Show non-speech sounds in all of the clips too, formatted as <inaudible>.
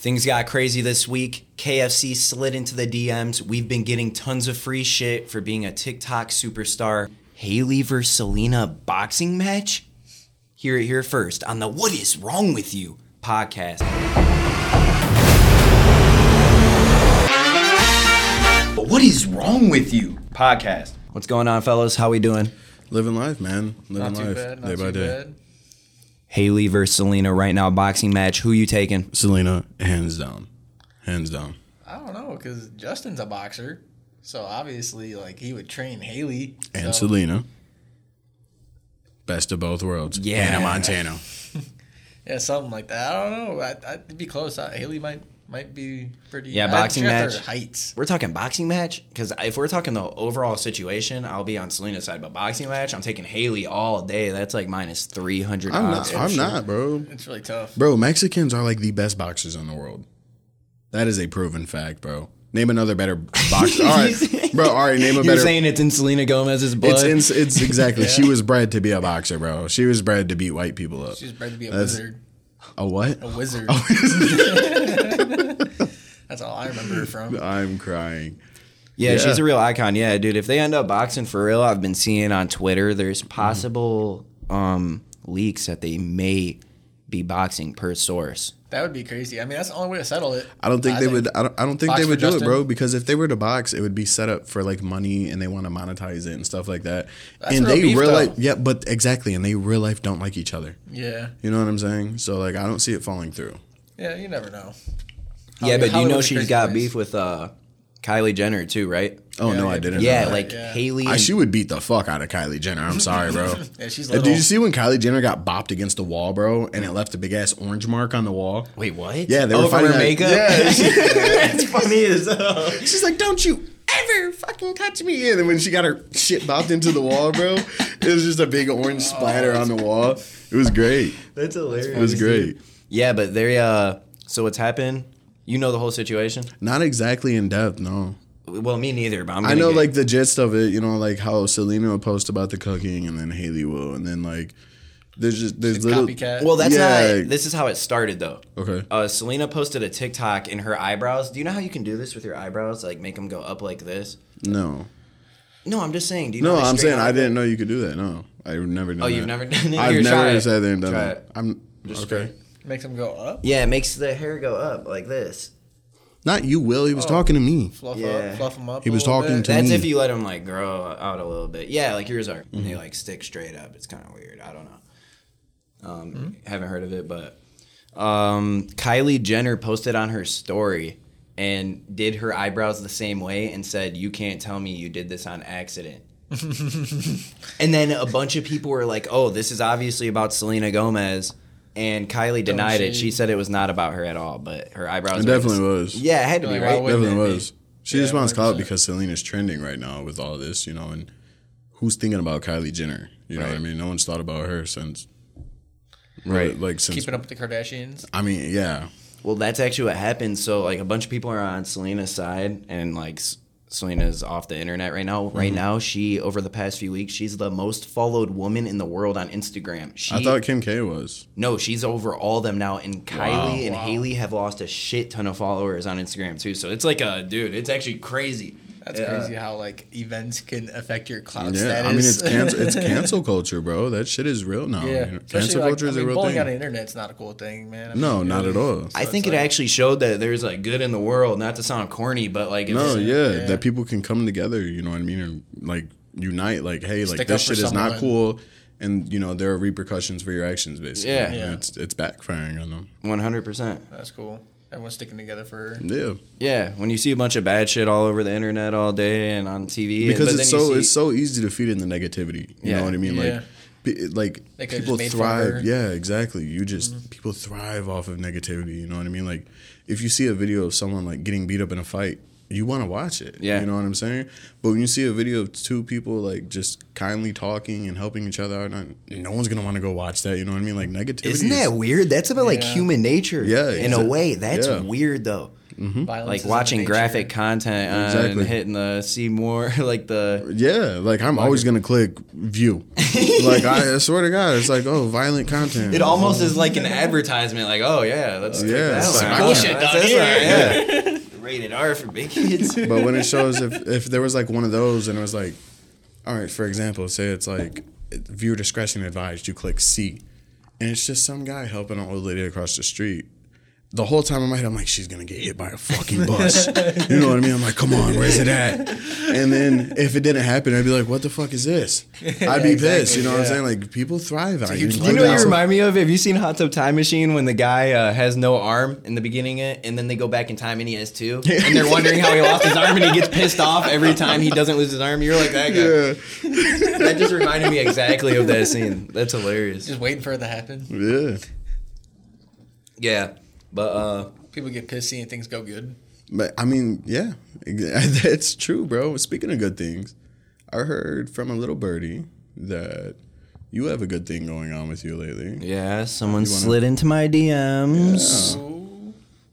Things got crazy this week. KFC slid into the DMs. We've been getting tons of free shit for being a TikTok superstar. Hailey versus Selena boxing match? Hear it here first on the What is Wrong with You podcast. What is wrong with you podcast? What's going on, fellas? How we doing? Living life, man. Living Not too life bad. Not day too by day. Bad. Hailey versus Selena right now boxing match. Who you taking? Selena, hands down, hands down. I don't know because Justin's a boxer, so obviously, like he would train Hailey And so, Selena, best of both worlds. Yeah. Hannah Montana. <laughs> Yeah, something like that. I don't know. I, I'd be close. I, Haley might might be pretty. Yeah, boxing match. heights. We're talking boxing match because if we're talking the overall situation, I'll be on Selena's side. But boxing match, I'm taking Hailey all day. That's like minus three hundred. I'm not. I'm not, bro. It's really tough. Bro, Mexicans are like the best boxers in the world. That is a proven fact, bro. Name another better boxer. <laughs> all right, bro. All right, name a better. You're saying it's in Selena Gomez's blood. it's in, it's exactly. <laughs> She was bred to be a boxer, bro. She was bred to beat white people up. She's bred to be a That's- wizard. A what? A <laughs> wizard. That's all I remember her from. I'm crying. yeah, yeah. she's a real icon. Yeah, dude. If they end up boxing for real, I've been seeing on Twitter. There's possible um, leaks that they may be boxing per source. That would be crazy. I mean, that's the only way to settle it. I don't think they would. I don't. I don't think they would do it, bro. Because if they were to box, it would be set up for like money, and they want to monetize it and stuff like that. That's and real they beef, real life, yeah, but exactly, and they real life don't like each other. Yeah. You know what I'm saying? So like, I don't see it falling through. Yeah. You never know. yeah, but do you know she's got place. beef with uh, Kylie Jenner too, right? Oh Yeah, no, I didn't. Yeah, know like yeah. Hailey. I, she would beat the fuck out of Kylie Jenner. I'm sorry, bro. <laughs> Yeah, she's Uh, little. Did you see when Kylie Jenner got bopped against the wall, bro, and it left a big ass orange mark on the wall? Wait, what? Yeah, they were Over fighting her that- makeup. Yeah, <laughs> she- it's funny as hell. She's like, "Don't you ever fucking touch me!" And then when she got her shit bopped into the wall, bro, it was just a big orange <laughs> splatter on the wall. It was great. That's hilarious. It was great. Yeah, but they uh so what's happened? You know the whole situation? Not exactly in depth, no. Well, me neither, but I'm I gonna know get- like the gist of it, you know, like how Selena will post about the cooking and then Hailey will, and then like there's just there's It's little copycat. Well, that's Yeah. not this is how it started though. Okay. Uh Selena posted a TikTok in her eyebrows. Do you know how you can do this with your eyebrows? Like make them go up like this? No. No, I'm just saying. Do you No, how I'm saying I didn't know you could do that. No. I've never done Oh, that. you've never <laughs> done it? I've Here, try never it. sat there and done Try that. it. I'm Just okay. Makes them go up. Yeah, it makes the hair go up like this. Not you, Will. He was Oh. talking to me. Fluff Yeah. up. Fluff them up. He was little talking bit. to That's me. That's if you let them like grow out a little bit. Yeah, like yours are. Mm-hmm. They like stick straight up. It's kind of weird. I don't know. Um, Mm-hmm. haven't heard of it, but um, Kylie Jenner posted on her story and did her eyebrows the same way and said, "You can't tell me you did this on accident." <laughs> and then a bunch of people were like, "Oh, this is obviously about Selena Gomez." And Kylie oh, denied it. she- She said it was not about her at all, but her eyebrows. It definitely was. Yeah, it had to be Like, right. Definitely it be? was. She Yeah, just wants clout 100%. because Selena's trending right now with all this, you know, and who's thinking about Kylie Jenner? You know what I mean? No one's thought about her since Right. like since Keeping up with the Kardashians. I mean, yeah. Well, that's actually what happened. So, like, a bunch of people are on Selena's side, and like, S- Selena's off the internet right now. Mm-hmm. Right now, she over the past few weeks, she's the most followed woman in the world on Instagram. She, I thought Kim K was. no, she's over all them now, and Kylie Wow. and Wow. Hailey have lost a shit ton of followers on Instagram too. So it's like a dude, it's actually crazy. That's Yeah. crazy how like events can affect your cloud Yeah, status. I mean it's cancel <laughs> it's cancel culture, bro. That shit is real now. yeah, Especially, cancel like, culture I is mean, a real bullying thing. on the internet's not a cool thing, man. I mean, no, not know, at all. I it's think it like- actually showed that there's like good in the world. Not to sound corny, but like, if No, yeah, yeah. that people can come together. You know what I mean, and like unite. Like, hey, like this up for shit is not cool, and you know there are repercussions for your actions. Basically, Yeah. Yeah. it's it's backfiring on them. one hundred percent. That's cool. Everyone's sticking together for her. Yeah, Yeah, when you see a bunch of bad shit all over the internet all day and on TV, because but it's so see- it's so easy to feed in the negativity. You Yeah. know what I mean? Yeah. Like, like people just made fun of thrive. Yeah, exactly. You just mm-hmm. people thrive off of negativity. You know what I mean? Like, if you see a video of someone like getting beat up in a fight. You want to watch it, Yeah. You know what I'm saying. But when you see a video of two people like just kindly talking and helping each other out, no one's gonna want to go watch that. You know what I mean? Like negativity. Isn't that weird? That's about like human nature. Yeah, in a way. That's yeah. weird though. Mm-hmm. Violence like watching graphic content on Exactly. hitting the see more <laughs> like the Yeah, like I'm always gonna click view. <laughs> like I, I swear to God, it's like oh, violent content. it almost is like an advertisement like oh yeah let's check Yeah, that it's like, out. bullshit oh, That's down this yeah. <laughs> rated R for big kids <laughs> But when it shows if if there was like one of those and it was like, all right, for example, say it's like viewer discretion advised, you click C, and it's just some guy helping an old lady across the street. The whole time in my head, I'm like, she's gonna get hit by a fucking bus. you know what I mean? I'm like, come on, where's it at? And then if it didn't happen, I'd be like, what the fuck is this? I'd be pissed. exactly, You know what I'm saying? Like people thrive on you. huge You know what you remind me of? Have you seen Hot Tub Time Machine when the guy uh, has no arm in the beginning, of it, and then they go back in time and he has two, <laughs> and they're wondering how he lost his arm, and he gets pissed off every time he doesn't lose his arm. You're like that guy. Yeah, That just reminded me exactly of that scene. That's hilarious. Just waiting for it to happen. yeah. Yeah, but uh, People get pissy and things go good. But I mean, yeah, <laughs> that's true, bro. Speaking of good things, I heard from a little birdie that you have a good thing going on with you lately. yeah, someone wanna- slid into my DMs.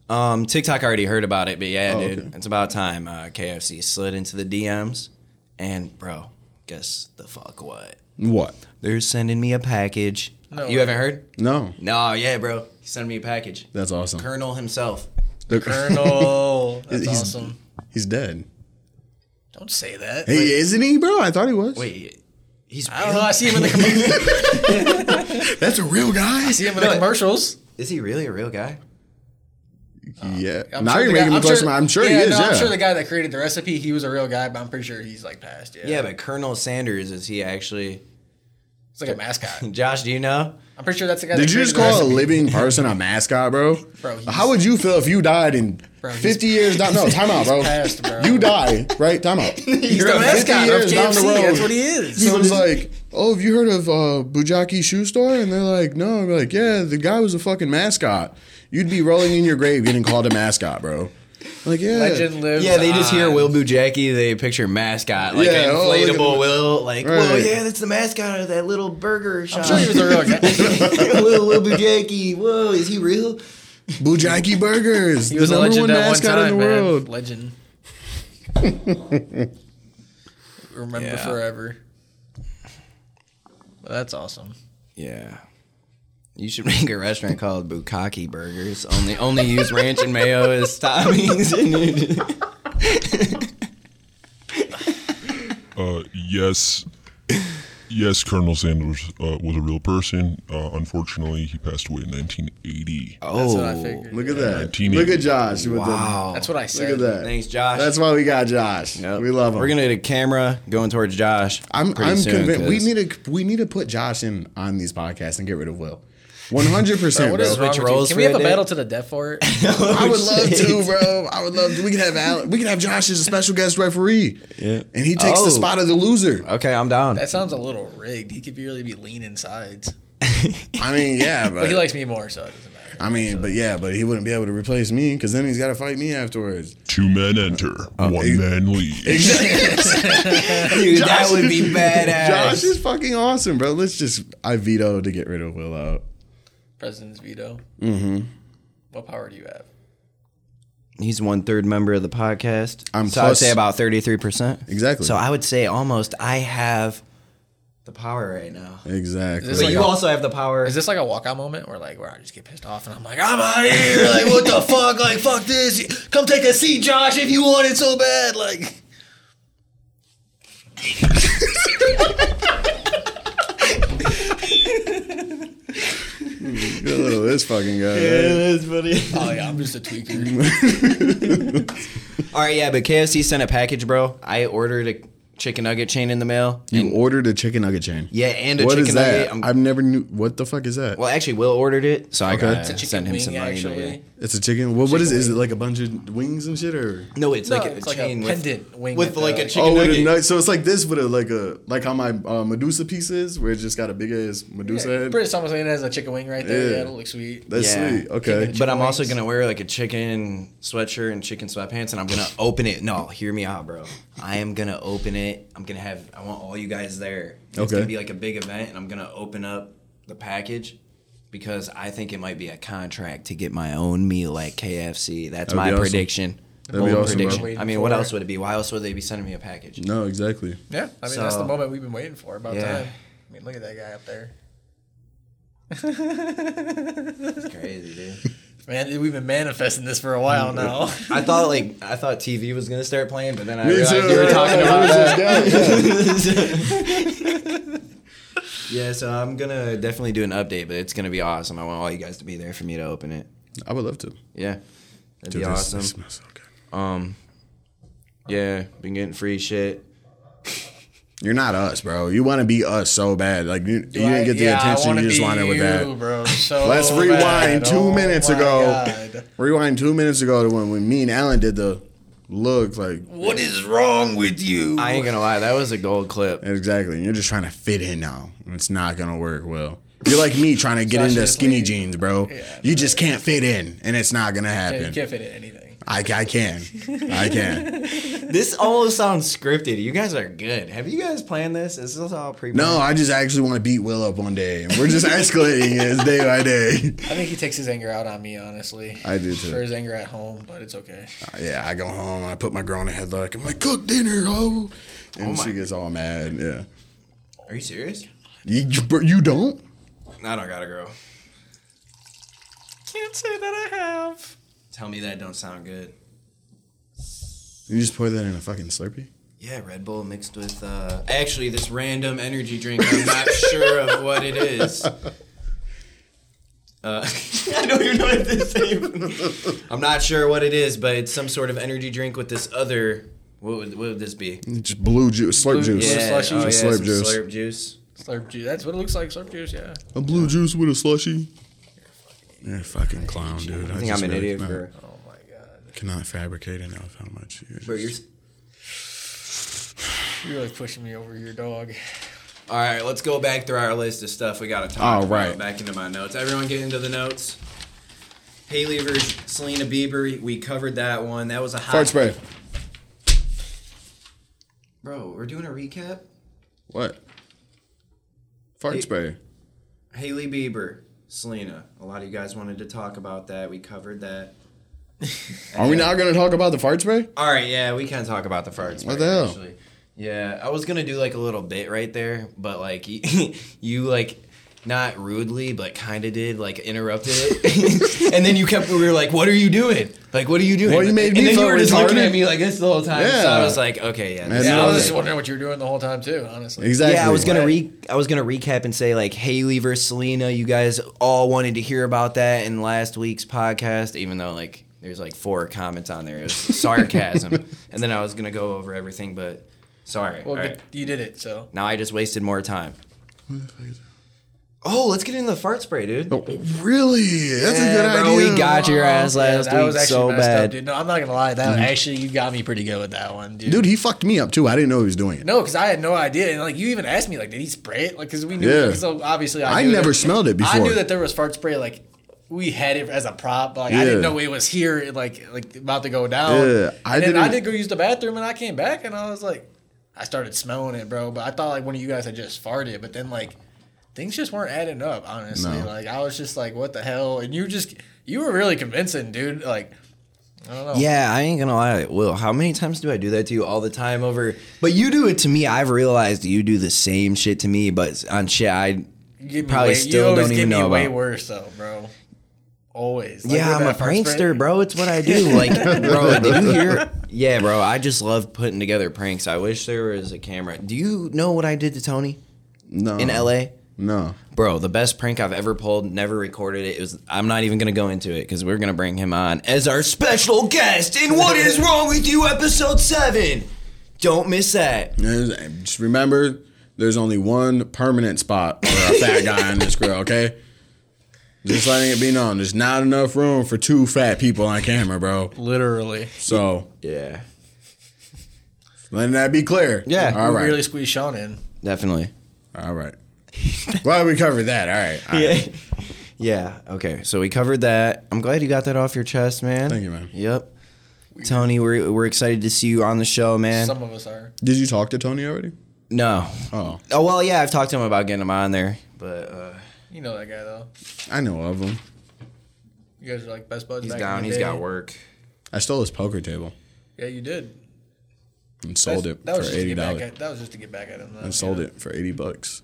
Um, TikTok already heard about it, but yeah, Oh, dude, okay. it's about time. Uh, KFC slid into the DMs, and bro, guess the fuck what? What? They're sending me a package. No you haven't heard? No, No, yeah, bro. He sent me a package. that's awesome. Colonel himself. <laughs> The- Colonel. <laughs> That's He's- awesome. He's dead. Don't say that. Hey, isn't he, bro? I thought he was. Wait, he's I don't know. I see him in the commercials. <laughs> that's a real guy. I see him in the commercials. Is he really a real guy? Yeah. Uh, I'm now sure you're the guy- making me question. I'm sure he is. no, yeah. I'm sure the guy that created the recipe, he was a real guy, but I'm pretty sure he's like passed. Yeah, Yeah, but Colonel Sanders is he actually? It's like a mascot. <laughs> Josh, do you know? I'm pretty sure that's the guy. Did that you just call a living person a mascot, bro? Bro, he's- How would you feel if you died in Bro, he's- 50 years down? No, <laughs> time out, bro. passed, bro. You die, right? Time out. He's <laughs> You're the a mascot of years down the KFC. road. That's what he is. He was like, "Oh, have you heard of uh, Bujaki Shoe Store?" And they're like, "No." I'm like, "Yeah, the guy was a fucking mascot. You'd be rolling in your grave getting called a mascot, bro." I'm like, yeah, Legend lives. Yeah, they just hear on. Will Bujacki, they picture mascot, like Yeah, an oh, inflatable Will, like, whoa, yeah, that's the mascot of that little burger shop. I'm sure he was a real guy. <laughs> <laughs> Will, Will Bujacki, whoa, is he real? Bujaki Burgers, He was the a number legend one at one mascot time, in the man. world. Legend. <laughs> Remember Yeah. forever. Well, that's awesome. Yeah. You should make a restaurant called Bukaki Burgers. Only only use ranch and mayo as toppings. <laughs> Uh, yes, yes. Colonel Sanders uh, was a real person. Uh, unfortunately, he passed away in 1980. oh, That's what I figured. Look at that. Teenage- Look at Josh. With wow. That's what I The, said. look at that. Thanks, Josh. That's why we got Josh. Yep. We love him. We're gonna get a camera going towards Josh. I'm pretty I'm soon, convinced we 'cause- need to we need to put Josh in on these podcasts and get rid of Will. One hundred percent, What bro. is wrong Switch with you? roles Can we have a battle to the death for it? <laughs> I would oh, love shit. to, bro. I would love to. We could have Al- we could have Josh as a special guest referee. Yeah. And he takes Oh. the spot of the loser. Okay, I'm down. That sounds a little rigged. He could really be leaning sides. <laughs> I mean, yeah, But he likes me more, so it doesn't matter. I mean, but yeah, but he wouldn't be able to replace me because then he's got to fight me afterwards. Two men enter, oh, one hey. man leaves. <laughs> Dude, that would be badass. Josh is fucking awesome, bro. Let's just I veto to get rid of Will out. President's veto. Mm-hmm. What power do you have? He's one third member of the podcast. I'm so I would plus- say about thirty three percent. Exactly. So I would say almost I have the power right now. Exactly. Is But like you a- also have the power. Is this like a walkout moment where like where I just get pissed off and I'm like, I'm out of here. Like, what the <laughs> fuck? Like, fuck this. Come take a seat, Josh, if you want it so bad. Like, <laughs> Good little this fucking guy. right? that's funny. oh yeah, I'm just a tweaker. <laughs> All right, yeah, but KFC sent a package, bro. I ordered a chicken nugget chain in the mail. You and- ordered a chicken nugget chain. yeah, and a What chicken is nugget. that? I'm- I've never knew. What the fuck is that? well, actually, Will ordered it, so I Okay. gotta chicken send him wing, some money. actually. today. It's a chicken. What, what is? Chicken Is it like a bunch of wings and shit, or? No, it's No, like a it's like a chain with, pendant wing with with like the- a chicken Oh, with a nugget. nut. So it's like this, with a like a like how my uh, Medusa piece is, where it's just got a big ass Medusa Yeah, head. pretty almost like it has a chicken wing right there. Yeah. Yeah, it'll look sweet. That's Yeah. sweet. Okay. But I'm also wings. gonna wear like a chicken sweatshirt and chicken sweatpants, and I'm gonna open it. No, hear me out, bro. I am gonna open it. I'm gonna have. I want all you guys there. It's Okay. gonna be like a big event, and I'm gonna open up the package, because I think it might be a contract to get my own meal at KFC. That's That'd my awesome. prediction. That'd be Bold awesome, bro. prediction. I mean, what else would it be? Why else would they be sending me a package? No, exactly. Yeah, I mean that's the moment we've been waiting for. About Yeah. time. I mean, look at that guy up there. It's crazy, dude. <laughs> Man, we've been manifesting this for a while now. I thought like I thought TV was gonna start playing, but then I Me realized too. you were talking about that. that. <laughs> Yeah, so I'm gonna definitely do an update, but it's gonna be awesome. I want all you guys to be there for me to open it. I would love to. Yeah, that'd Dude, be this- awesome. this smells so good. Um, yeah, been getting free shit. You're not us, bro. You want to be us so bad. Like you, you didn't get the Yeah, attention. You just wanted with that. bro. <laughs> So Let's bad. rewind two Oh minutes ago. God. Rewind two minutes ago to when, when me and Allen did the look. Like What is wrong with you? I ain't gonna lie, that was a gold clip. exactly. You're just trying to fit in now. and It's not gonna work well. You're like me trying to get into skinny jeans, bro. Yeah, you just can't fit in, and it's not gonna Can't- you happen. can't fit in anything. I, I can. I can. <laughs> This almost sounds scripted. You guys are good. Have you guys planned this? Is this all pre? No, I just actually want to beat Will up one day. and We're just <laughs> escalating it day by day. I think he takes his anger out on me, honestly. I do too. For his anger at home, but it's okay. Uh, yeah, I go home, I put my girl in a headlock. I'm like, cook dinner, oh. And my- she gets all mad. Yeah. Are you serious? You, you don't? I don't got a girl. Can't say that I have. Tell me that don't sound good. You just pour that in a fucking Slurpee? Yeah, Red Bull mixed with uh actually this random energy drink. I'm not <laughs> sure of what it is. Uh, <laughs> I don't even know what this is. I'm not sure what it is, but it's some sort of energy drink with this other. What would, what would this be? Just blue juice, slurp Blue- juice. Yeah. slushy. oh, yeah, slurp juice. slurp juice. Slurp juice. That's what it looks like. Slurp juice. Yeah. A blue juice with a slushy. You're a fucking clown, dude. I think just I'm an really idiot cannot, for. Oh my god. cannot fabricate enough how much you Bro, you're. You're really pushing me over your dog. All right, let's go back through our list of stuff we got to talk All right. about. Back into my notes. Everyone get into the notes. Hailey versus Selena Bieber. We covered that one. That was a hot. Fart spray. Bro, we're doing a recap. What? Fart Hey- spray. Hailey Bieber, Selena. A lot of you guys wanted to talk about that. We covered that. <laughs> Are we not going to talk about the fart spray? All right, yeah, we can talk about the farts. What the hell? Actually. Yeah, I was gonna do like a little bit right there, but like you, <laughs> you like not rudely, but kind of did like interrupted it, <laughs> and then you kept. We were like, "What are you doing? Like, what are you doing?" Well, you made me and then you were just looking at me like this the whole time. So I was like, "Okay, yeah." Man, Yeah, I was just wondering what you were doing the whole time too. Honestly. Exactly. Yeah, I was gonna re I was gonna recap and say like Hailey versus Selena. You guys all wanted to hear about that in last week's podcast, even though like there's like four comments on there. It was <laughs> sarcasm, and then I was gonna go over everything, but sorry. Well, All good- right. you did it. So Now I just wasted more time. Oh, let's get into the fart spray, dude. Oh, really? That's a Yeah, good bro, idea. we got your oh, ass Yeah, last that week was actually so messed bad. up, dude. No, I'm not gonna lie. That mm-hmm. actually you got me pretty good with that one, dude. Dude, he fucked me up too. I didn't know he was doing it. No, because I had no idea, and like you even asked me, like, did he spray it? Like, because we knew. Yeah. So obviously, I, I knew never that- smelled it before. I before. knew that there was fart spray. Like, we had it as a prop. but, Like, I didn't know it was here. Like, like about to go down. Yeah, I and then I didn't- did go use the bathroom, and I came back, and I was like, I started smelling it, bro. But I thought like one of you guys had just farted, but then like. Things just weren't adding up, honestly. No. Like I was just like, "What the hell?" And you just, you were really convincing, dude. Like, I don't know. Yeah, I ain't gonna lie. Will, how many times do I do that to you all the time over? But you do it to me. I've realized you do the same shit to me, but on shit I You probably way, still you always don't give even me know way about. worse though, bro. Always. Like yeah, I'm a that fart spray. prankster, bro. It's what I do. <laughs> Like, bro, did you <laughs> hear? Yeah, bro. I just love putting together pranks. I wish there was a camera. Do you know what I did to Tony No. in LA? No. Bro, the best prank I've ever pulled. Never recorded it. It was. I'm not even gonna go into it because we're gonna bring him on as our special guest in "What Is <laughs> Wrong with You" episode seven. Don't miss that. There's- Just remember, there's only one permanent spot for a fat guy on this grill, okay? Just letting it be known, there's not enough room for two fat people on camera, bro. Literally. So, Yeah, letting that be clear. Yeah. All we right. really squeeze Sean in. definitely. All right. <laughs> Glad we covered that. All right. All right. Yeah. <laughs> Yeah. Okay. So we covered that. I'm glad you got that off your chest, man. Thank you, man. Yep. Tony, we're we're excited to see you on the show, man. Some of us are. Did you talk to Tony already? no. Oh. Oh well, yeah. I've talked to him about getting him on there, but uh, You know that guy though. I know of him. You guys are like best buds. He's back down. In the He's day. got work. I stole his poker table Yeah, you did. and sold That's- it that was for just eighty get dollars. That was just to get back at him. Though, And sold you it for eighty bucks.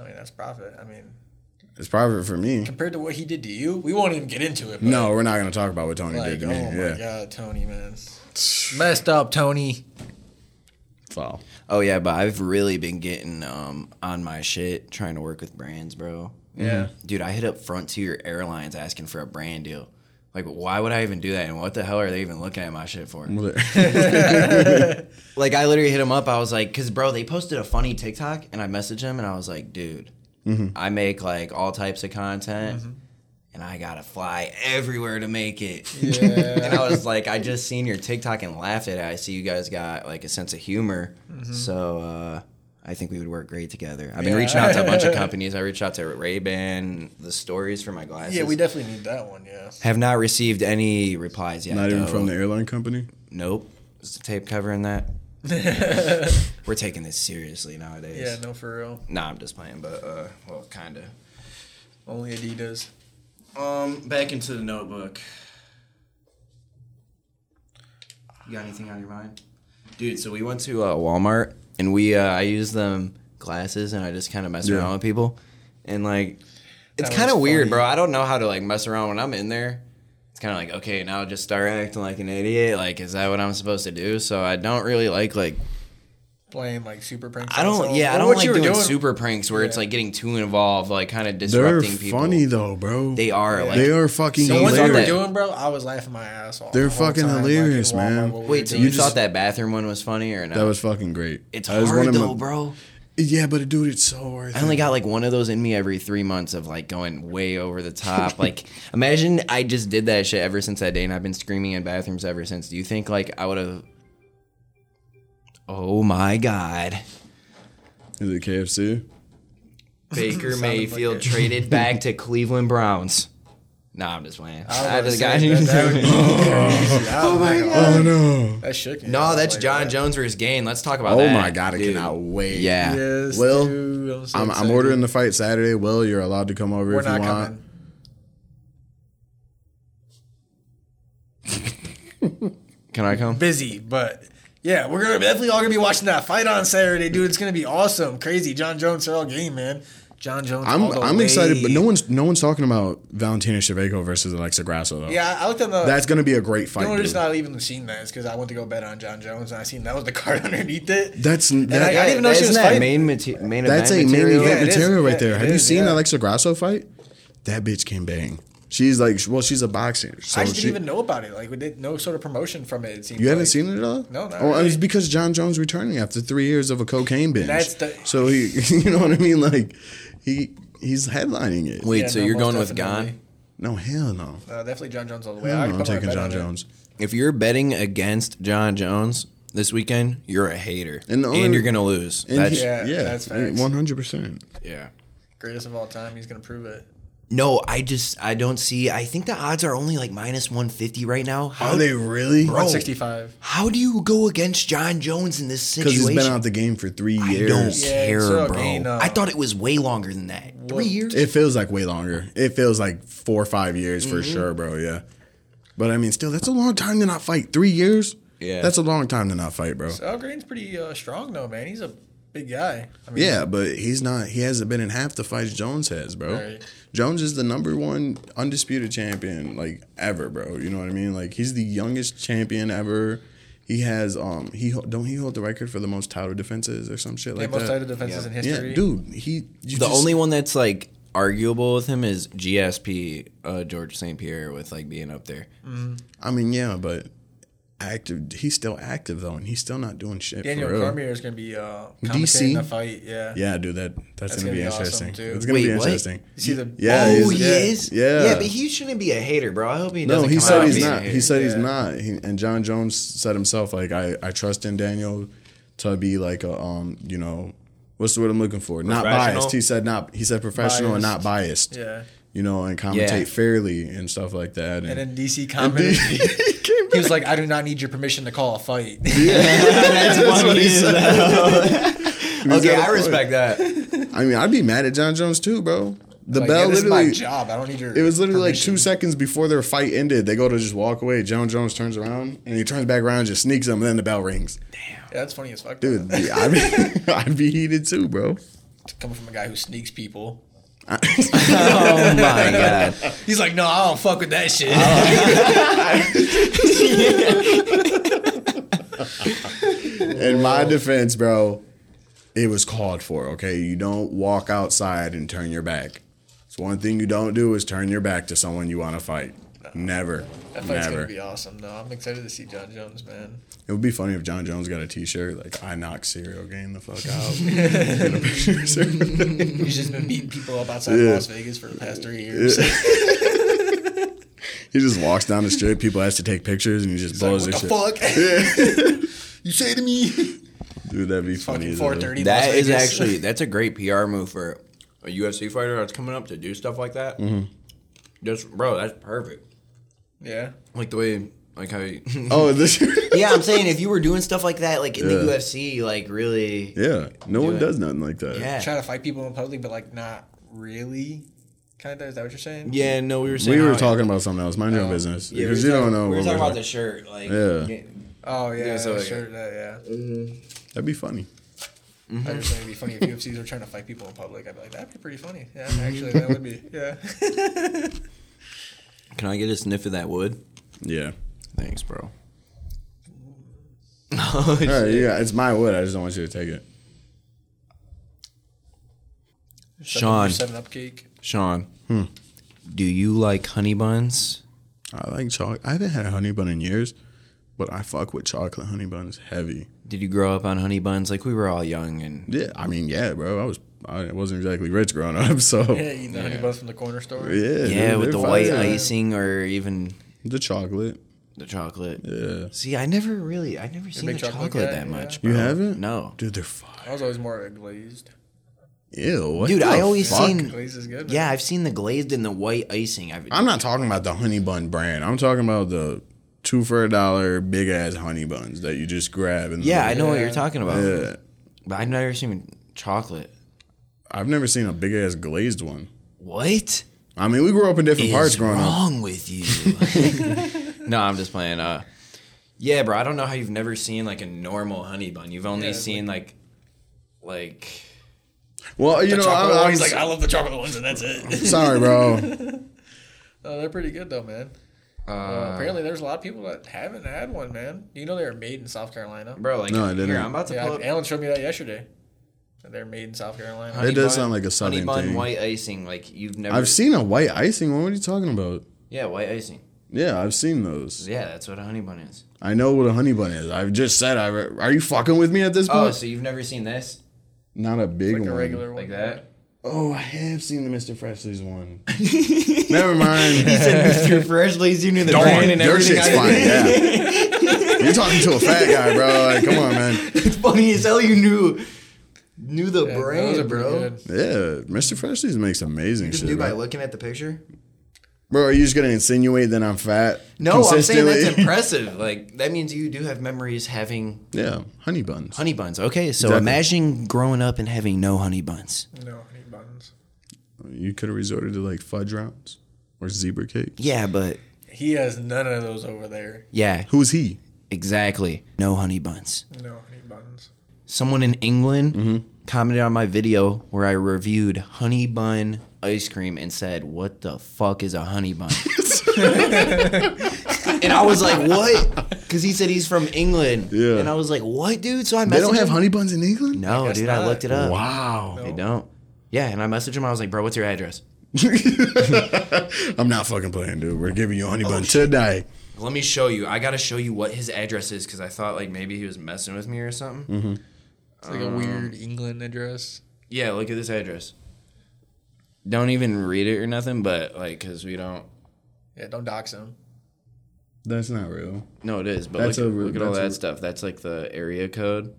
Know? I mean, that's profit. I mean, It's profit for me. compared to what he did to you, we won't even get into it. But No, we're not gonna talk about what Tony like, did to oh me. my yeah, god, Tony, man, <sighs> messed up, Tony. foul. Oh yeah, but I've really been getting um on my shit trying to work with brands, bro. Yeah. Dude, I hit up Frontier Airlines asking for a brand deal. Like, why would I even do that? And what the hell are they even looking at my shit for? <laughs> <laughs> Like, I literally hit him up. I was like, because, bro, they posted a funny TikTok, and I messaged him, and I was like, dude, mm-hmm. I make like all types of content, mm-hmm. and I gotta fly everywhere to make it. Yeah. and I was like, I just seen your TikTok and laughed at it. I see you guys got like a sense of humor, mm-hmm. so uh, I think we would work great together. I've been Yeah. reaching out to a bunch of <laughs> companies. I reached out to Ray Ban, the stories for my glasses. yeah, we definitely need that one. Yeah. have not received any replies yet. not even though. from the airline company. Nope. Is the tape covering that? <laughs> We're taking this seriously nowadays. Yeah, no, for real. Nah, I'm just playing, but uh, well, kind of. Only Adidas. Um, back into the notebook. You got anything on your mind, dude? So we went to uh, Walmart and we uh, I used them glasses and I just kind of mess around with people, and like it's kind of weird, funny. bro. I don't know how to like mess around when I'm in there. It's kind of like okay, now just start acting like an idiot. Like, is that what I'm supposed to do? So I don't really like like Playing like super pranks. I don't yeah I don't like doing, doing- super pranks where it's like getting too involved, like kind of disrupting They're people. funny though, bro. They are like they are fucking The So ones you were that- hilarious. doing, bro, I was laughing my ass off. They're the fucking time, hilarious, Walmart, man. we Wait, so you You thought that bathroom one was funny or no? That was fucking great. It's That hard one of my- though, bro. Yeah, but dude, it's so worth I only got like one of those in me every three months of like going way over the top. like, imagine I just did that shit ever since that day, and I've been screaming in bathrooms ever since. Do you think like I would have? Oh my God! Is it KFC? Baker <laughs> Mayfield like traded <laughs> back to Cleveland Browns. Nah, I'm just playing. I I was just about got to that- that would be. <laughs> Oh my god. Oh no! That shook me. No, that's Like Jon that. Jones versus Gane. Let's talk about Oh that. my god, I dude. cannot wait. Yeah. Yes, Will, dude, I'm, so I'm, I'm excited. ordering the fight Saturday. Will, you're allowed to come over We're if you not want. coming. Can I come? Busy, but yeah, we're gonna definitely all gonna be watching that fight on Saturday, dude. It's gonna be awesome, crazy. Jon Jones are all game, man. Jon Jones. I'm all the I'm excited, but no one's no one's talking about Valentina Shevchenko versus Alexa Grasso though. Yeah, I looked at the. that's gonna be a great the fight. only dude. reason I even seen that is because I went to go bet on Jon Jones and I seen that was the <laughs> card underneath it. That's that, I didn't even know she Isn't was that fighting. main, mate- main that's a event main material? event Yeah, material right Yeah, there. it Have you seen yeah. Alexa Grasso fight? That bitch can bang. She's like, well, she's a boxer. So I just she, didn't even know about it. Like we did no sort of promotion from it. It seems You haven't like. seen it at all? No, no. Oh, really. it's because Jon Jones returning after three years of a cocaine binge. That's the- so he, <laughs> you know what I mean? Like he he's headlining it. Wait, Yeah, so no, you're most going with definitely. Gone? No, hell no. Uh, definitely Jon Jones all the way. Hell I no, already I'm taking Jon. Jones. If you're betting against Jon Jones this weekend, you're a hater, And and, you're gonna lose. That's, he- Yeah, yeah, that's facts. one hundred percent. yeah. Greatest of all time. He's gonna prove it. No, I just I don't see. I think the odds are only like minus one fifty right now. How Are they really? Bro. One sixty five. How do you go against Jon Jones in this situation? Because situation? he's been out the game for three years. I years. don't Yeah, care, so bro. again, uh, I thought it was way longer than that. Three years. It feels like way longer. It feels like four or five years for Mm-hmm. sure, bro. Yeah. But I mean, still, that's a long time to not fight. Three years? Yeah. That's a long time to not fight, bro. Al Green's pretty uh, strong though, man. He's a big guy. I mean, Yeah, but he's not. He hasn't been in half the fights Jones has, bro. Right. Jones is the number one undisputed champion, like ever, bro. You know what I mean? Like he's the youngest champion ever. He has um he don't he hold the record for the most title defenses or some shit yeah, like most that. title defenses in history. yeah, dude. He you the just- only one that's like arguable with him is GSP uh, George St Pierre with like being up there. I mean, yeah, but active. He's still active though, and he's still not doing shit Daniel for real. Cormier is gonna be uh, DC? commentating the fight. Yeah. Yeah, dude, that that's, That's gonna, gonna be be awesome, interesting. too. It's gonna Wait, be interesting. You see the Yeah, oh, he's- he yeah, is. yeah. yeah, but he shouldn't be a hater, bro. I hope he No, doesn't. No, he come said out he's not. He said he's not. He, and Jon Jones said himself, like, I, I trust in Daniel to be like a um, you know, what's the word I'm looking for? Not biased. He said not. He said professional and not biased. Yeah. You know, and commentate Yeah. fairly and stuff like that. And then DC And commented. <laughs> he he came back. was like, "I do not need your permission to call a fight." <laughs> Yeah. <laughs> That's what he said. <laughs> okay, I respect that. I mean, I'd be mad at Jon Jones too, bro. The Like, bell yeah, this is my literally. job. I don't need your. It was literally like two seconds before their fight ended. They go to just walk away. Jon Jones turns around and he turns back around, and just sneaks them, and then the bell rings. Yeah, that's funny as fuck, Dude. I'd be, I'd be heated too, bro. Coming from a guy who sneaks people. <laughs> Oh my <laughs> god. He's like, no, I don't fuck with that shit. Oh. <laughs> In my defense, bro, it was called for. Okay, you don't walk outside and turn your back. It's one thing you don't do is turn your back to someone you want to fight. Never, that fight's never. gonna be awesome. No, I'm excited to see Jon Jones, man. It would be funny if Jon Jones got a T-shirt like "I knock Ciryl Gane the fuck out." Get a picture or something. He's just been beating people up outside Yeah. Las Vegas for the past three years. <laughs> he just walks down the street. People ask to take pictures, and he just He's like, blows what their the shit. fuck? <laughs> <laughs> you say to me? Dude, that'd be funny. Fucking 430. That Las is Vegas. actually that's a great PR move for a UFC fighter that's coming up to do stuff like that. Mm-hmm. Just bro, that's perfect. Yeah. Like the way like how you <laughs> Oh, this. <laughs> Yeah, I'm saying if you were doing stuff like that like in Yeah. the UFC, like really yeah, no one it. does nothing like that. Yeah. Try to fight people in public, but like not really. Kind of. Is that what you're saying? Yeah, no, we were saying We were how- talking about something else. Mind your own Oh. business. Yeah, we because were you don't talking- know. We were what talking we're about the shirt, like Yeah. Oh yeah, Yeah, so, like, sure. That, uh, yeah. Mm-hmm. That'd be funny. Mm-hmm. I just think it'd be funny if UFCs were trying to fight people in public. I'd be like, that'd be pretty funny. Yeah, actually, that would be. Yeah. <laughs> Can I get a sniff of that wood? Yeah. Thanks, bro. <laughs> Oh, all right, yeah, it's my wood. I just don't want you to take it. Sean, Seven Up cake. Sean, hmm. do you like honey buns? I like chocolate. I haven't had a honey bun in years, but I fuck with chocolate honey buns heavy. Did you grow up on honey buns? Like we were all young and Yeah, I mean, yeah, bro. I was, I wasn't exactly rich growing up, <laughs> so Yeah, yeah, eating the honey buns from the corner store. yeah, yeah, dude, with the white fire. icing or even the chocolate. the chocolate. Yeah, See, I never really, I never seen the chocolate, chocolate guy, that yeah. much. you haven't? No, dude, they're fine. I was always more glazed. Ew, what dude, the I always fuck? seen. Glazed is good. Yeah, I've seen the glazed and the white icing. I've, I'm not talking about the honey bun brand. I'm talking about the two for a dollar big ass honey buns that you just grab and yeah, I know what you're talking about. Yeah, But I've never seen chocolate. I've never seen a big ass glazed one. What I mean, we grew up in different parts is growing up. wrong with you? <laughs> no, I'm just playing. Uh, yeah, bro. I don't know how you've never seen like a normal honey bun. You've only Yeah, seen like, like. Well, you The know, chocolate I, one, I'm like, I love the chocolate ones, and that's it. sorry, bro. <laughs> <laughs> oh, they're pretty good though, man. Uh, Uh, apparently, there's a lot of people that haven't had one, man. You know, they were made in South Carolina. bro, like No, I didn't. Here, I'm about to Yeah, pull up. Allen showed me that yesterday. That They're made in South Carolina. honey It does bun- sound like a southern thing. honey bun thing. white icing. Like you've never. I've seen a white icing. one. What are you talking about? Yeah, white icing. Yeah, I've seen those. Yeah, that's what a honey bun is. I know what a honey bun is. I've just said. I are you fucking with me at this point? Oh, so you've never seen this Not a big like one. a regular one. like that? Oh, I have seen the Mr. Freshly's one. <laughs> Never mind. He said Mr. Freshly's. You knew the Don't brand worry, and your everything. shit's fine. Yeah. You're talking to a fat guy, bro. Like, come on, man. <laughs> It's funny as hell. You knew knew the Yeah, brand, bro. Yeah, Mr. Freshly's makes amazing Just shit. knew by Bro. looking at the picture. bro, are you just gonna insinuate that I'm fat? No, I'm saying that's <laughs> impressive. Like that means you do have memories having yeah, honey buns. honey buns. Okay, so Exactly. imagine growing up and having no honey buns. No honey buns. You could have resorted to like fudge rounds or zebra cake. Yeah, but He has none of those over there. yeah, Who's he? exactly. No honey buns. No honey buns. Someone in England Mm-hmm. commented on my video where I reviewed honey bun ice cream and said, "What the fuck is a honey bun?" <laughs> and I was like, "What?" Because he said he's from England. Yeah. And I was like, "What, dude?" So I messaged They don't have him. honey buns in England. No, guess dude, I looked it up. Wow. They don't. Yeah, and I messaged him. I was like, "Bro, what's your address?" <laughs> I'm not fucking playing, dude. We're giving you a honey Oh, bun today. Let me show you. I gotta show you what his address is because I thought like maybe he was messing with me or something. Mm-hmm. It's like a weird England address. Yeah, look at this address. Don't even read it or nothing, but like, cause we don't. Yeah, don't dox him. That's not real. No, it is. But That's look, a- look at all that's that a- stuff. That's like the area code.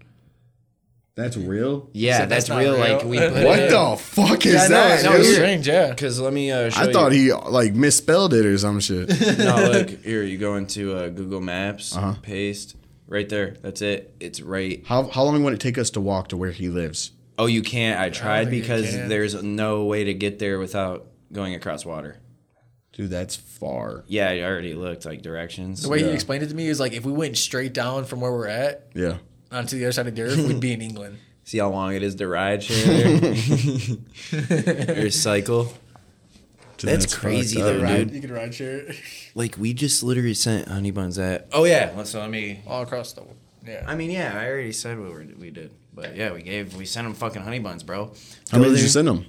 That's real. Yeah, said that's, that's not real. real? Like we <laughs> put What it the fuck is Yeah, that? I know. It's dude? strange. Yeah. Because let me uh, show I you. thought he like misspelled it or some shit. <laughs> no, look here. You go into uh, Google Maps, Uh-huh. paste right there. That's it. It's right. how how long would it take us to walk to where he lives? Oh, you can't. I tried think you because can. there's no way to get there without going across water. Dude, that's far. Yeah, I already looked like directions. The way he Yeah. explained it to me is like if we went straight down from where we're at Yeah. onto the other side of the earth, we'd be in England. <laughs> See how long it is to ride share <laughs> <laughs> or cycle. Dude, That's crazy, fucked up, though, man. dude. You could ride share <laughs> Like we just literally sent honey buns at. Oh yeah, so let me. all across the. Yeah. I mean, yeah, I already said what we we did, but yeah, we gave we sent them fucking honey buns, bro. How many did you there. send them?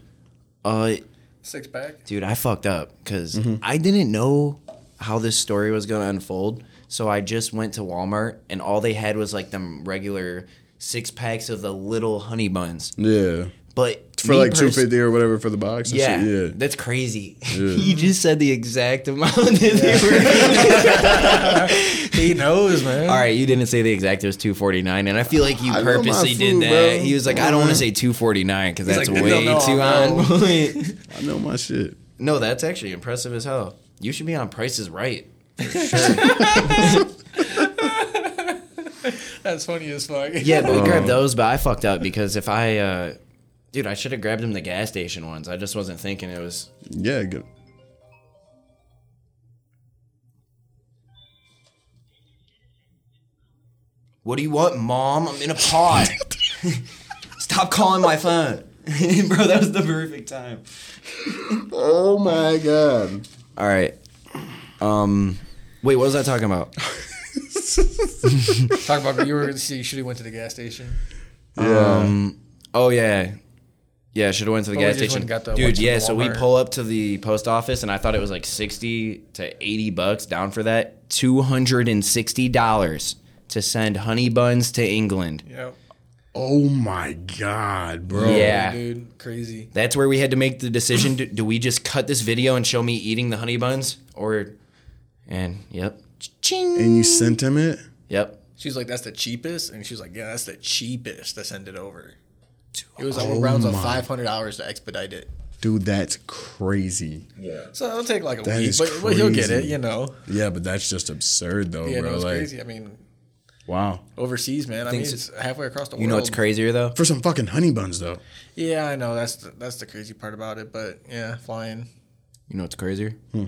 Uh, Six pack. dude, I fucked up because Mm-hmm. I didn't know how this story was gonna unfold. So I just went to Walmart and all they had was like them regular six packs of the little honey buns. Yeah. But For like pers- two fifty or whatever for the box. Yeah, shit, yeah. that's crazy. Yeah. <laughs> you just said the exact amount that they were. <laughs> He knows, man. All right, you didn't say the exact. It was two forty nine, and I feel like you I know my purposely did that. bro. He was like, I don't want to say two forty nine because that's like, way don't know, too I on point. I know my shit. no, that's actually impressive as hell. You should be on Prices Right. <laughs> That's funny as fuck. Yeah, but we Oh. grabbed those, but I fucked up because if I, uh, dude, I should have grabbed him the gas station ones. I just wasn't thinking it was. Yeah, good. What do you want, mom? I'm in a pod. <laughs> Stop calling my phone, <laughs> bro. That was the perfect time. Oh my god. All right. Um, wait, what was I talking about? <laughs> Talk about you were. You should have went to the gas station. Yeah. Um, oh yeah, yeah. Should have went to the Oh, we gas just station, and got the- went dude. to the Yeah, so we Walmart. pull up to the post office, and I thought it was like sixty to eighty bucks down for that. Two hundred and sixty dollars to send honey buns to England. Yep. oh my god, bro. Yeah. dude, crazy. That's where we had to make the decision: do, do we just cut this video and show me eating the honey buns, or? And yep, ching. And you sent him it? Yep. She's like, that's the cheapest, and she's like, yeah, that's the cheapest to send it over. It was like oh around of five hundred hours to expedite it. Dude, that's crazy. Yeah. So it'll take like a That week, is but, but he'll get it, you know. Yeah, but that's just absurd though, Yeah, bro. no, it's like crazy. I mean, wow. overseas, man. I mean, it's halfway across the You world. You know what's crazier though? For some fucking honey buns though. Yeah, I know. That's the, that's the crazy part about it. But yeah, flying. You know what's crazier? Hmm.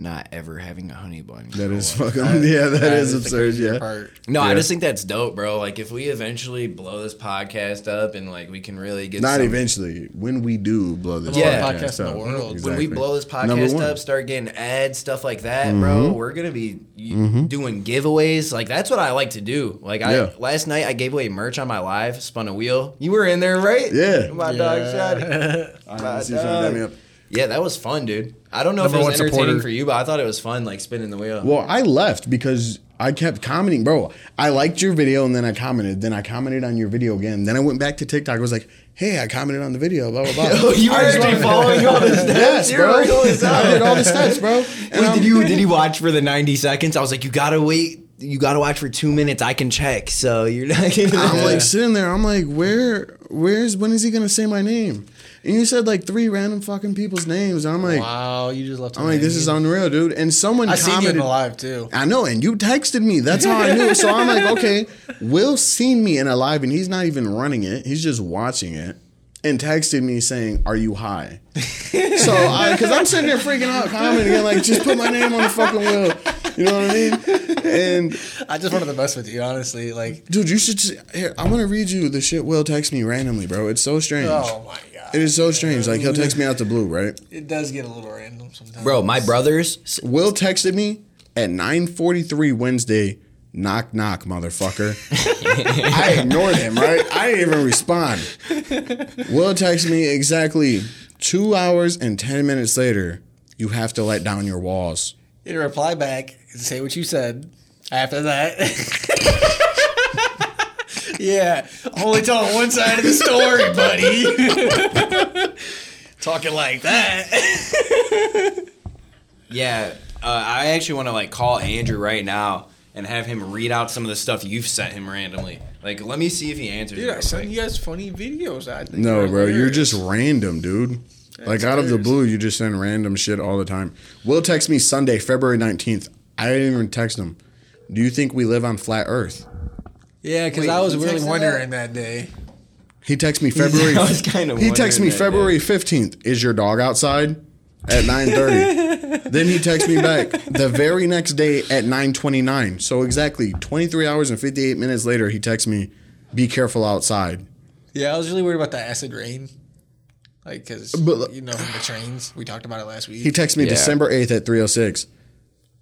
Not ever having a honey bun. That is fucking yeah, that is the absurd, yeah. Part. No, I just think that's dope, bro. Like if we eventually blow this podcast up and like we can really get Not some- eventually. When we do blow this Yeah. podcast in the up. world. when we blow this podcast up, start getting ads, stuff like that, bro. Mm-hmm. We're gonna be y- mm-hmm. doing giveaways. Like that's what I like to do. Like I Yeah. last night I gave away merch on my live, spun a wheel. You were in there, right? Yeah. my dog Yeah. shot it. <laughs> I see something got me up. Yeah, that was fun, dude. I don't know Number if it was entertaining supporter. for you, but I thought it was fun, like spinning the wheel. Well, I left because I kept commenting, bro. I liked your video and then I commented. Then I commented on your video again. Then I went back to TikTok. I was like, hey, I commented on the video, blah, blah, blah. Oh, <laughs> you were actually following all the steps. <laughs> Yes, You're bro. real as hell. I did all the steps, bro. And Wait, did you did you watch for the ninety seconds? I was like, you gotta wait. You gotta watch for two minutes. I can check. So you're not. Gonna <laughs> I'm like sitting there. I'm like, where, where's, when is he gonna say my name? And you said like three random fucking people's names. And I'm like, Wow, you just left. I'm like, this is unreal, dude. And someone I seen you in live too. I know, and you texted me. That's how I knew. So I'm like, <laughs> okay, Will seen me in a live, and he's not even running it. He's just watching it, and texted me saying, "Are you high?" <laughs> so, I, because I'm sitting there freaking out, commenting, and like, just put my name on the fucking wheel. You know what I mean? And I just wanted to mess with you, honestly. Like, dude, you should. Just, here, I'm gonna read you the shit Will text me randomly, bro. It's so strange. oh my god, It is so strange. Like he'll text me out the blue, right? it does get a little random sometimes. bro, my brothers. Will texted me at 9:43 Wednesday. Knock knock, motherfucker. <laughs> I ignored him, right? I didn't even respond. Will texted me exactly two hours and ten minutes later. You have to let down your walls. you reply back and say what you said. After that, <laughs> yeah, only telling one side of the story, <laughs> buddy. <laughs> Talking like that. <laughs> Yeah, uh, I actually want to like call Andrew right now and have him read out some of the stuff you've sent him randomly. Like, let me see if he answers. Dude, it I real send quick. you guys funny videos. I think No, they're bro, you're just random, dude. like out of the blue, you just send random shit all the time. Will text me Sunday, February 19th. I didn't even text him. Do you think we live on flat Earth? Yeah, because I was really wondering that day. He texts me <laughs> February. I was kinda He texts me February fifteenth. Is your dog outside? At nine thirty. <laughs> then he texts me back the very next day at nine twenty nine. So exactly twenty three hours and fifty eight minutes later, he texts me, "Be careful outside." Yeah, I was really worried about the acid rain. Like, because you know from the trains, we talked about it last week. He texts me Yeah. December eighth at three oh six.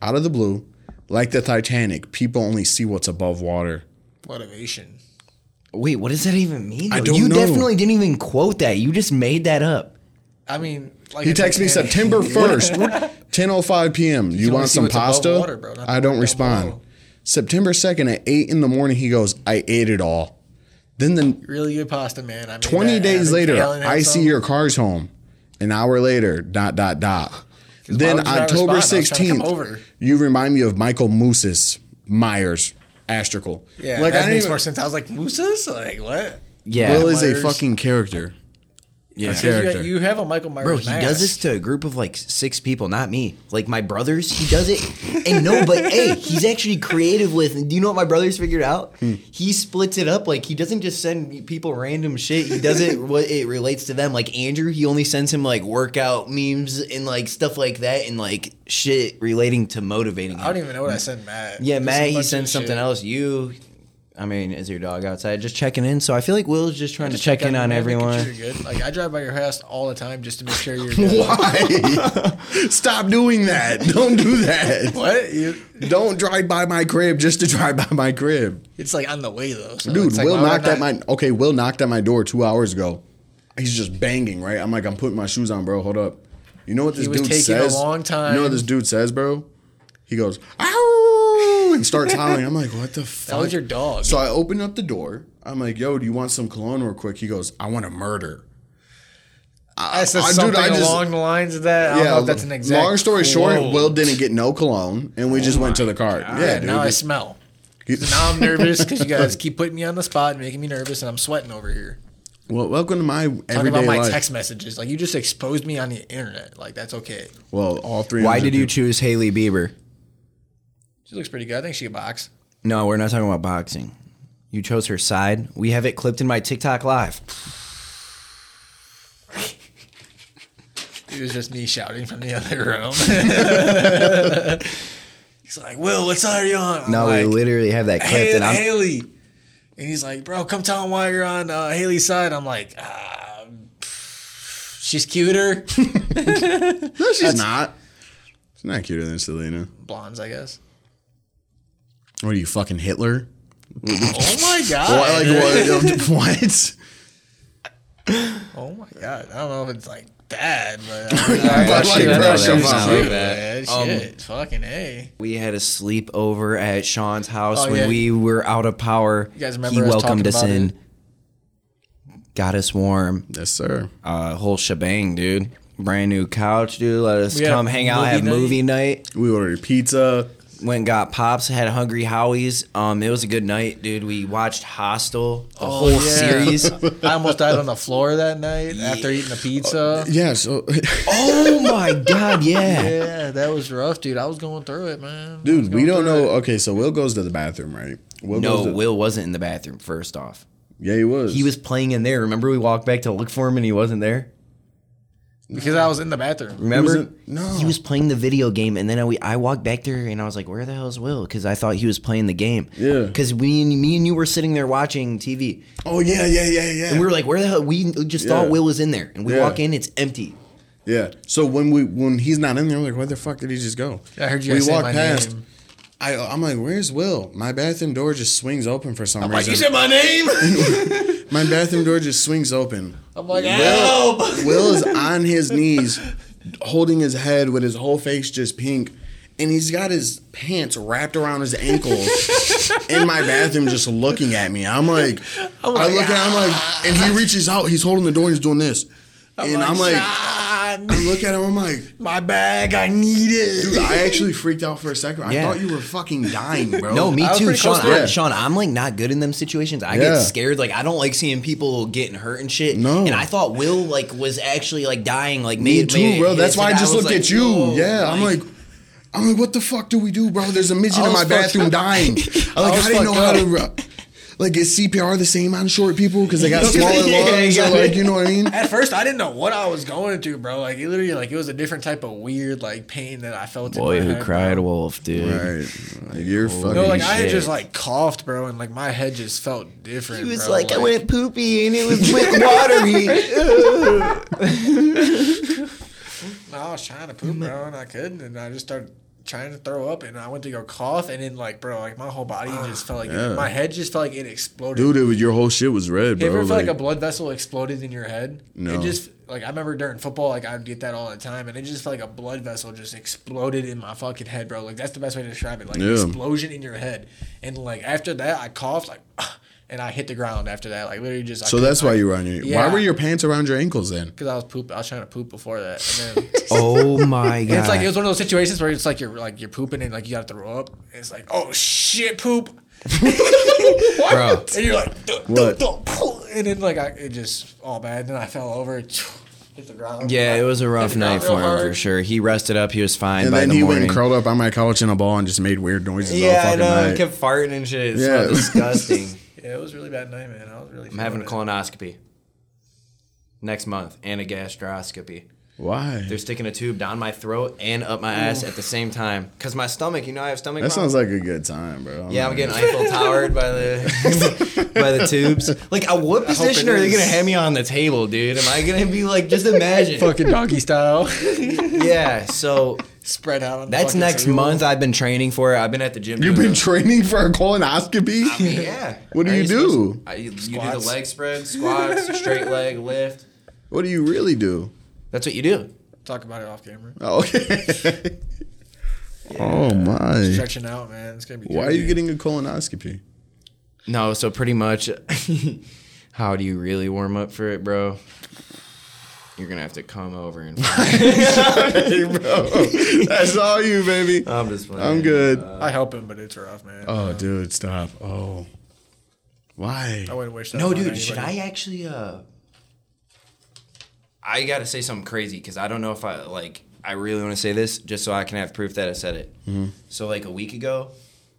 Out of the blue, like the Titanic, people only see what's above water. Motivation. Wait, what does that even mean? I don't you know. definitely didn't even quote that. You just made that up. I mean, like He a texts me September 1st, 10.05 p.m. You want some pasta? water, bro, I don't respond. below. September 2nd at 8 in the morning, he goes, I ate it all. Then the Really good pasta, man. I made 20 that. days later, I see your car's home. An hour later, dot, dot, dot. Then would you not October respond? I was trying to come 16th, over. you remind me of Michael Moose's Myers, Astrical. Yeah, like, that I makes didn't more even, sense. I was like, Moose's? Like, what? Yeah, Will is a fucking character. Yeah. A You, you have a Michael Myers Bro, he mask. does this to a group of like six people, not me. Like my brothers, he does it. And no, but hey, he's actually creative with. Do you know what my brothers figured out? Hmm. He splits it up. Like he doesn't just send people random shit. He does it what it relates to them. Like Andrew, he only sends him like workout memes and like stuff like that, and like shit relating to motivating. I don't Him. even know what I sent Matt. Yeah, Just Matt, he sends something shit. else. You. I mean, is your dog outside? Just checking in. So I feel like Will's just trying to check in on everyone. you're good. Like I drive by your house all the time just to make sure you're <laughs> good. Why? Stop doing that. Don't do that. <laughs> what? You, Don't drive by my crib just to drive by my crib. it's like on the way though. So Dude, it's like, Will why would I knocked at my okay, Will knocked at my door two hours ago. He's just banging, right? I'm like, I'm putting my shoes on, bro. Hold up. You know what this was dude taking a says? long You know what this dude says, bro? He goes, ow, and starts howling. I'm like, what the fuck? That was your dog. So I open up the door. I'm like, yo, do you want some cologne real quick? He goes, I want to murder. I said I- dude, something I just- along the lines of that. I don't know if that's an exact. long story short. Will didn't get no cologne, and we just oh went to the car. Yeah, Yeah, dude. now I smell. So now I'm nervous because you <laughs> guys keep putting me on the spot and making me nervous, and I'm sweating over here. well, welcome to my Talking everyday about my life. text messages, like you just exposed me on the internet. Like that's okay. well, all three. Why did you choose Hailey Bieber? She looks pretty good. I think she can box. No, we're not talking about boxing. You chose her side. We have it clipped in my TikTok live. It was just me shouting from the other room. <laughs> He's like, "Will, what side are you on?" I'm No, like, we literally have that clipped, Hailey, and I'm Hailey. And he's like, bro, come tell him why you're on uh, Hailey's side. I'm like, ah, she's cuter. <laughs> No, she's not. She's not cuter than Selena. Blondes, I guess. What are you fucking Hitler? Oh my <laughs> god. What? Like what? <laughs> what? Oh my god. I don't know if it's like bad, but But, <laughs> I, I, like, shit, I bro, thought she come was on. cute, Like man. Um, Shit, fucking a. we had a sleepover at Sean's house Oh, when yeah. we were out of power. You guys he remember us welcomed us in, it? got us warm. Yes, sir. Uh, whole shebang, dude. Brand new couch, dude. Let us We had come hang out, movie have night. movie night. We ordered pizza. Went and got pops, had Hungry Howie's. Um, it was a good night, dude. We watched Hostel, the Oh, whole yeah. series. <laughs> I almost died on the floor that night after eating a pizza. Yeah. So, <laughs> oh my god, yeah. <laughs> Yeah, that was rough, dude. I was going through it, man. Dude, we don't know. it. Okay, so Will goes to the bathroom, right? Will No, goes to, Will wasn't in the bathroom. First off, Yeah, he was. he was playing in there. Remember, we walked back to look for him, and he wasn't there. Because I was in the bathroom. Remember? He wasn't- no. He was playing the video game, and then I, I walked back there, and I was like, "Where the hell is Will?" Because I thought he was playing the game. Yeah. Because we, me and you were sitting there watching TV, Oh yeah, yeah, yeah, yeah. and we were like, "Where the hell?" We just thought Will was in there, and we Yeah. walk in, it's empty. yeah. So when we when he's not in there, we're like, where the fuck did he just go? I heard you guys say my name. I, I'm like, where's Will? My bathroom door just swings open for some Like reason. you said my name. <laughs> My bathroom door just swings open. I'm like, help. Will is <laughs> on his knees, holding his head with his whole face just pink, and he's got his pants wrapped around his ankles <laughs> in my bathroom, just looking at me. I'm like, i like, look at him like, and he ah. reaches out, he's holding the door, and he's doing this, and I'm like, ah. I "Sean, look at him, I'm like, my bag, I need it. dude, I actually freaked out for a second. I Yeah. thought you were fucking dying, bro. No, me I was too, pretty close Sean. to I, it. Sean, I'm like not good in them situations. I Yeah. get scared. Like I don't like seeing people getting hurt and shit. No. and I thought Will like was actually like dying. Like Me made, too, made bro. his- That's why I and just was looked like, at you. whoa, yeah, I'm like, I'm like, what the fuck do we do, bro? There's a midget I in was my fucked bathroom up. dying. <laughs> I like, was I didn't know how fucked to. Like is CPR the same on short people because they got <laughs> smaller Yeah, lungs yeah. or like you know what I mean? At first, I didn't know what I was going through, bro. Like it literally, like it was a different type of weird like pain that I felt. Boy in my who head, cried bro. wolf, dude. Right, like, you're fucking. No, like I had just like coughed, bro, and like my head just felt different. He was bro. like, I went poopy and it was with watery. <laughs> No, I was trying to poop, bro, and I couldn't, and I just started trying to throw up, and I went to go cough, and then like, bro, like my whole body just felt like Yeah. my head just felt like it exploded. dude, it was your whole shit was red, Have you bro. ever felt like, like- a blood vessel exploded in your head? No. It just like I remember during football, like I'd get that all the time, and it just felt like a blood vessel just exploded in my fucking head, bro. Like that's the best way to describe it, like an Yeah. explosion in your head. And like after that, I coughed like, <sighs> and I hit the ground after that, like literally just. I so couldn't- that's why you were on your. Why were your pants around your ankles then? Because I was poop, I was trying to poop before that, and then. <laughs> <laughs> oh my And god. it's like it was one of those situations where it's like you're like you're pooping and like you gotta throw up. And it's like oh shit, poop, <laughs> Bro. and you're like "Duh, What? duh, duh," and then like I, it just all bad. Then I fell over, <tsk> hit the ground. Yeah, it was a rough Hit the ground night for him hard. for sure. He rested up. He was fine And by then the he morning. went and curled up on my couch in a ball and just made weird noises all yeah, I fucking know. He kept farting and shit. It Yeah. smelled disgusting. Yeah, it was a really bad night, man. I was really. I'm having a colonoscopy next month and a gastroscopy. Why? They're sticking a tube down my throat and up my ass at the same time. Cause my stomach, you know, I have stomach. That sounds like a good time, bro. Yeah, I'm getting Eiffel Towered by the <laughs> by the tubes. Like, uh, what position it are they gonna have me on the table, dude? Am I gonna be like, just imagine? fucking donkey style, <laughs> Yeah. So spread out. On the that's fucking next table. month. I've been training for it. I've been at the gym. You've doing been it. training for a colonoscopy? yeah. <laughs> What do Are you do? to- I, you do the Squats. leg spread, squats, <laughs> straight leg lift. What do you really do? That's what you do. Talk about it off camera. Oh, okay. <laughs> Oh my! Stretching out, man. It's gonna be. Why are you getting a colonoscopy? No, so pretty much, how do you really warm up for it, bro? You're gonna have to come over and. <laughs> <laughs> hey, bro, that's all you, baby. I'm just playing. I'm good. I help him, but it's rough, man. Oh, dude, stop. Oh, why? I wouldn't wish that. No, on dude, should I actually? uh I gotta say something crazy because I don't know if I like. I really want to say this just so I can have proof that I said it. So like a week ago,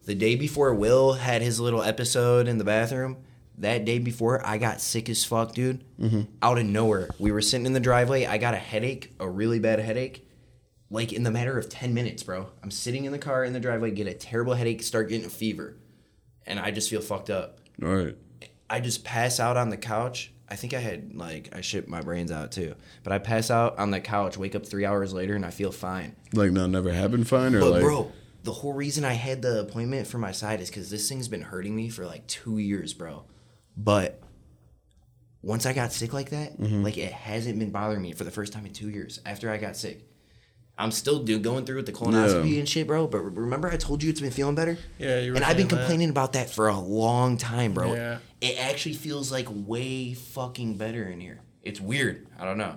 the day before Will had his little episode in the bathroom. That day before, I got sick as fuck, dude. Mm-hmm. Out of nowhere, we were sitting in the driveway. I got a headache, a really bad headache. Like in the matter of ten minutes, bro. I'm sitting in the car in the driveway, get a terrible headache, start getting a fever, and I just feel fucked up. All right. I just pass out on the couch. I think I had like I shit my brains out too. But I pass out on the couch, wake up three hours later, and I feel fine. Like, no, never happened. Fine, or But like, bro, the whole reason I had the appointment for my side is because this thing's been hurting me for like two years, bro. But once I got sick like that, Mm-hmm. like it hasn't been bothering me for the first time in two years. After I got sick, I'm still do going through with the colonoscopy Yeah. and shit, bro. But remember, I told you it's been feeling better. Yeah, you were And I've been saying that. complaining about that for a long time, bro. Yeah. It actually feels like way fucking better in here. It's weird. I don't know.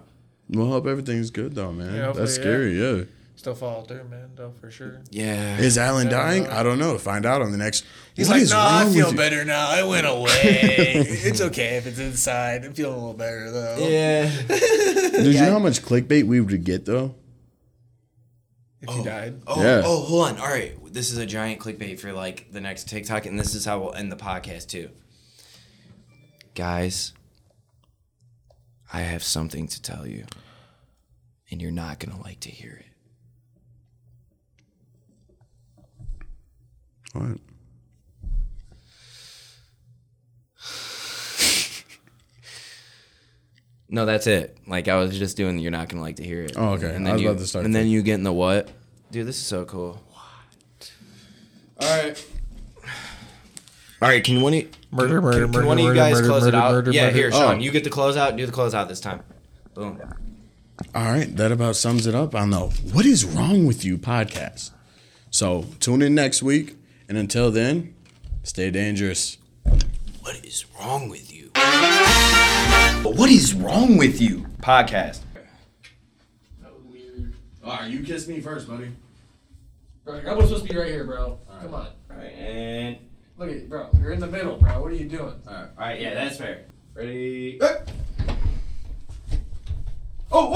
well, hope everything's good though, man. Yeah, hopefully, That's scary. Yeah. Still fall through, man. Though for sure. Yeah. Is Allen Yeah, dying? I don't know. Find out on the next. He's What like, is no, I feel with you?" better now. I went away. <laughs> it's okay if it's inside. I'm feeling a little better though. yeah. <laughs> Did you know how much clickbait we would get though? If you oh. died. Oh, Yeah. oh, hold on. All right. This is a giant clickbait for like the next TikTok, and this is how we'll end the podcast too. Guys, I have something to tell you, and you're not going to like to hear it. What? No, that's it. Like I was just doing. You're not gonna like to hear it. Oh, okay. And I was you, about to start And then you get in the what? Dude, this is so cool. What? All right. All right. Can one of you, Murder, can, murder, can murder, one of you guys murder, close it out? murder, yeah, murder. here, Sean. Oh. You get the close out. Do the close out this time. Boom. All right, that about sums it up on the What is Wrong with You podcast. So tune in next week, and until then, stay dangerous. What is wrong with you? But what is wrong with you? Podcast. All right, you kiss me first, buddy. Bro, I was supposed to be right here, bro. Come on. All right, and Look at it, bro. You're in the middle, bro. What are you doing? all right, all right yeah, that's fair. Ready? Oh, oh.